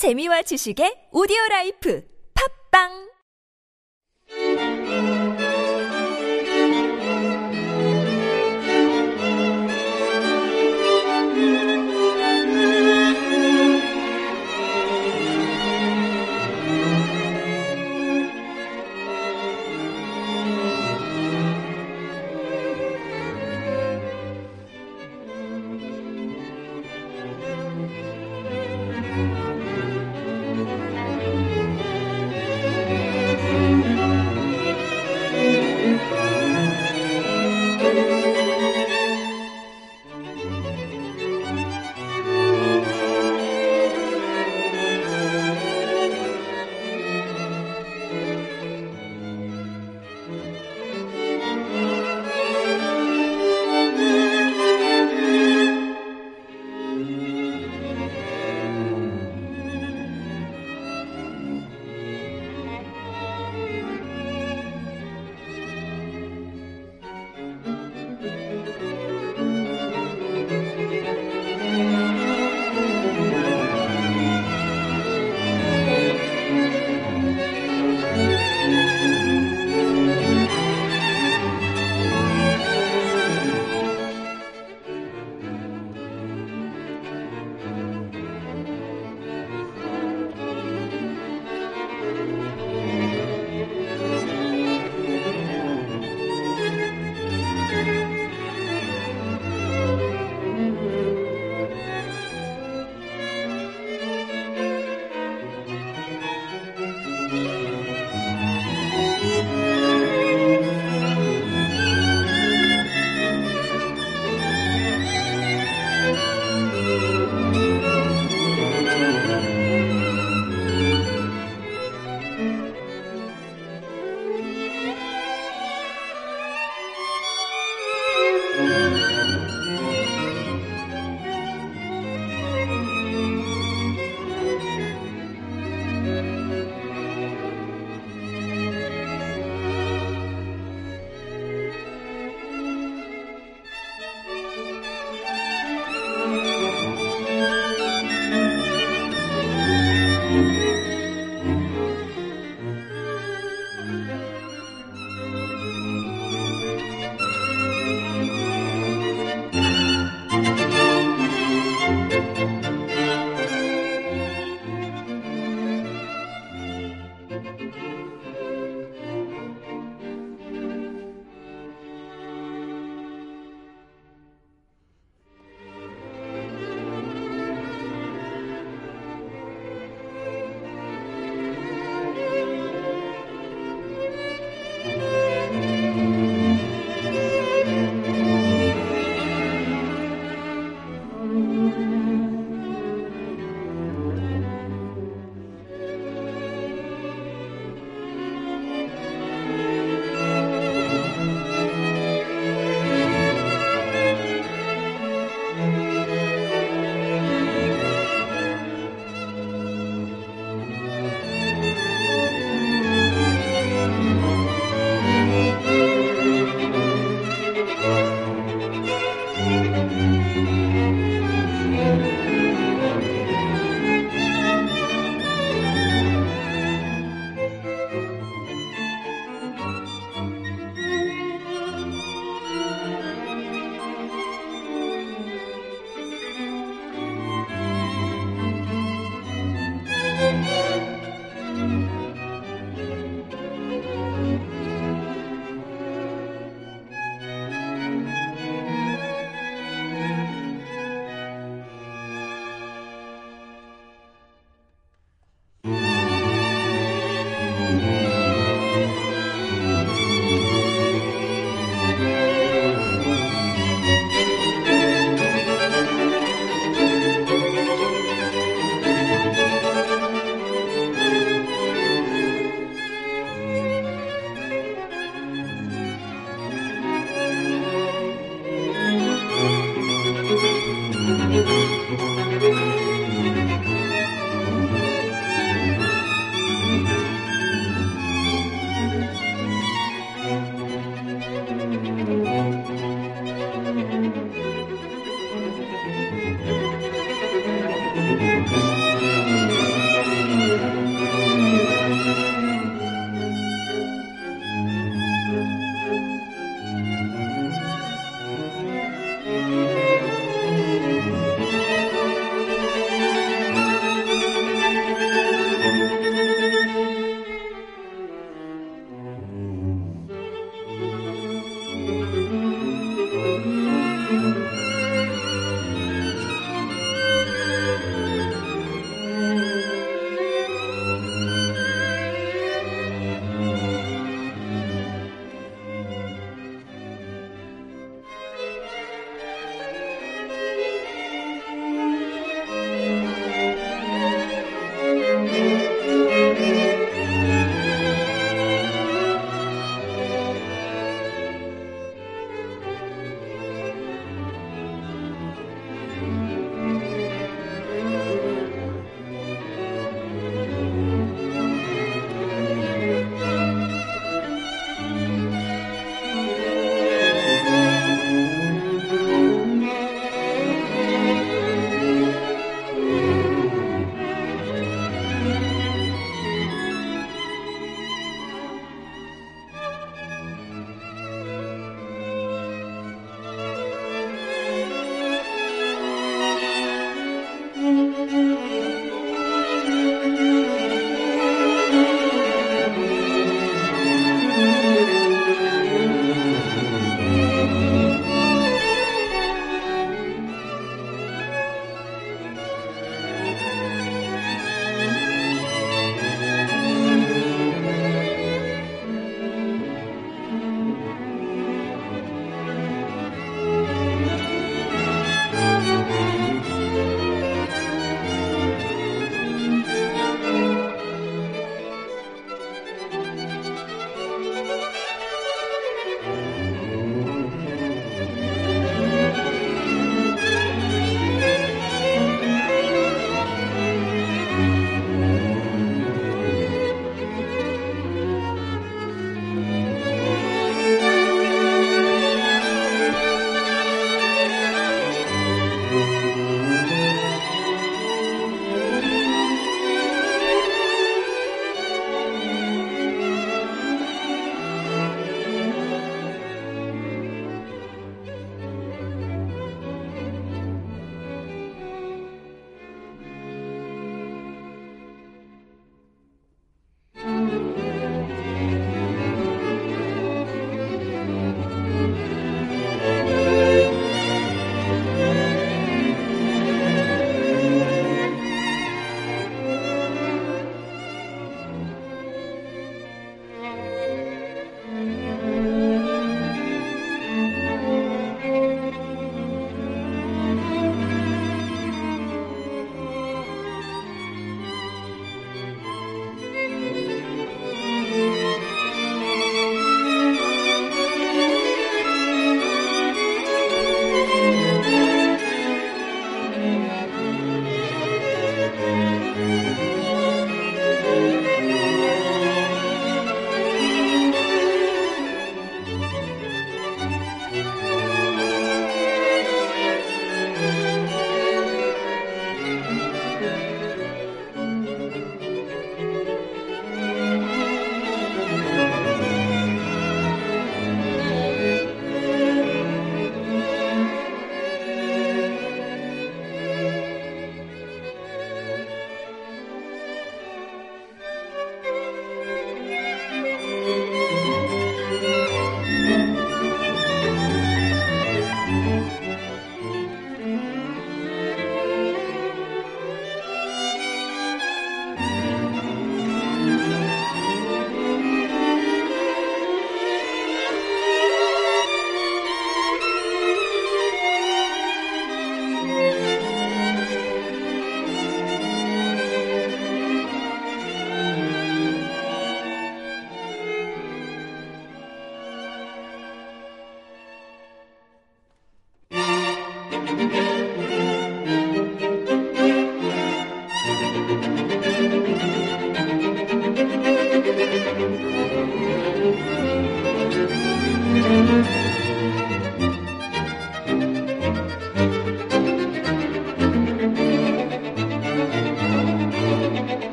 재미와 지식의 오디오 라이프. 팝빵